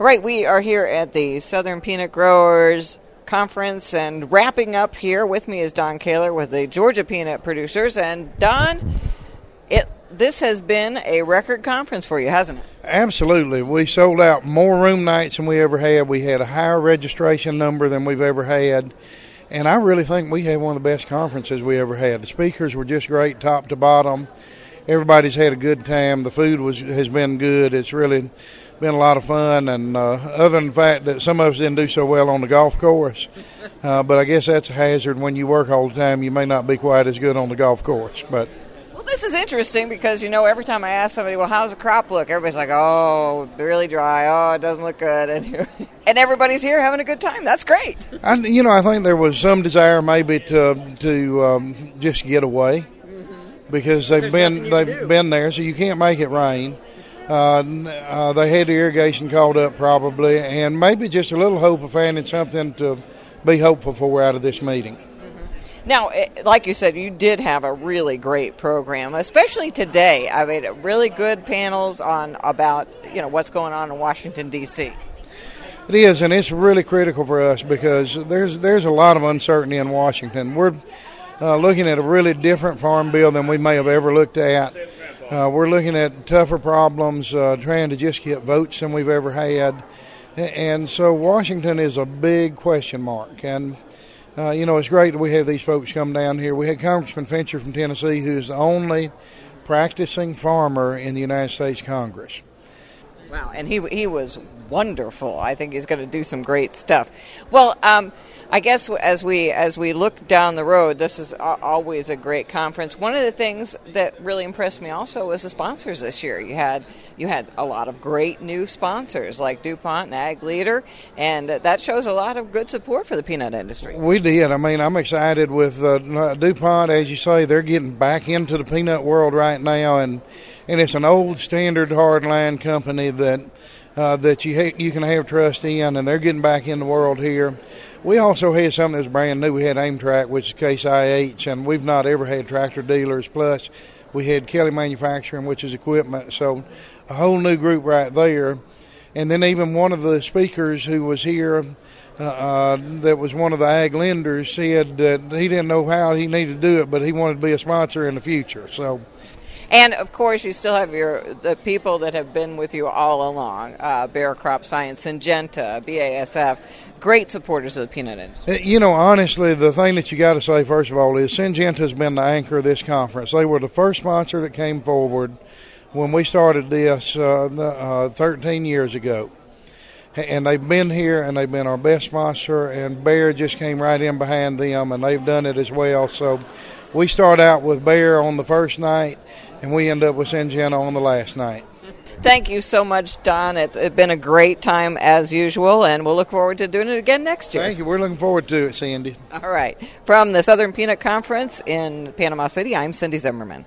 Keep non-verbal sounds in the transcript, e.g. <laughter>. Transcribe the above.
Right, we are here at the Southern Peanut Growers Conference and wrapping up here with me is Don Koehler with the Georgia Peanut Producers. And Don, it this has been a record conference for you, hasn't it? Absolutely. We sold out more room nights than we ever had. We had a higher registration number than we've ever had. And I really think we had one of the best conferences we ever had. The speakers were just great, top to bottom. Everybody's had a good time. The food was has been good. It's really been a lot of fun, and uh, other than the fact that some of us didn't do so well on the golf course, uh, but I guess that's a hazard when you work all the time. You may not be quite as good on the golf course, but. Well, this is interesting because you know every time I ask somebody, "Well, how's the crop look?" Everybody's like, "Oh, really dry. Oh, it doesn't look good," <laughs> and and everybody's here having a good time. That's great. I, you know, I think there was some desire maybe to to um, just get away mm-hmm. because they've been they've been there, so you can't make it rain. Uh, uh, they had the irrigation called up probably, and maybe just a little hope of finding something to be hopeful for out of this meeting. Mm-hmm. Now, eh, like you said, you did have a really great program, especially today. I mean, really good panels on about you know what's going on in Washington D.C. It is, and it's really critical for us because there's there's a lot of uncertainty in Washington. We're uh, looking at a really different farm bill than we may have ever looked at. Uh, we're looking at tougher problems, uh, trying to just get votes than we've ever had. And so Washington is a big question mark. And, uh, you know, it's great that we have these folks come down here. We had Congressman Fincher from Tennessee, who's the only practicing farmer in the United States Congress. Wow, and he, he was wonderful. I think he's going to do some great stuff. Well, um, I guess as we as we look down the road, this is always a great conference. One of the things that really impressed me also was the sponsors this year. You had you had a lot of great new sponsors like DuPont and Ag Leader, and that shows a lot of good support for the peanut industry. We did. I mean, I'm excited with uh, DuPont. As you say, they're getting back into the peanut world right now, and and it's an old standard hardline company that. Uh, that you ha- you can have trust in, and they're getting back in the world here. We also had something that was brand new. We had Aimtrac, which is Case IH, and we've not ever had tractor dealers. Plus, we had Kelly Manufacturing, which is equipment. So, a whole new group right there. And then even one of the speakers who was here, uh, uh, that was one of the ag lenders, said that he didn't know how he needed to do it, but he wanted to be a sponsor in the future. So and of course, you still have your the people that have been with you all along: uh, Bayer Crop Science, Syngenta, BASF. Great supporters of the peanut industry. Uh, you know, honestly, the thing that you got to say first of all is Syngenta has been the anchor of this conference. They were the first sponsor that came forward when we started this uh, uh, 13 years ago and they've been here and they've been our best sponsor and Bayer just came right in behind them and they've done it as well so we start out with Bayer on the first night and we end up with Syngenta on the last night. Thank you so much, Don. It's, it's been a great time as usual, and we'll look forward to doing it again next year. Thank you. We're looking forward to it, Cindy. All right. From the Southern Peanut Conference in Panama City, I'm Cindy Zimmerman.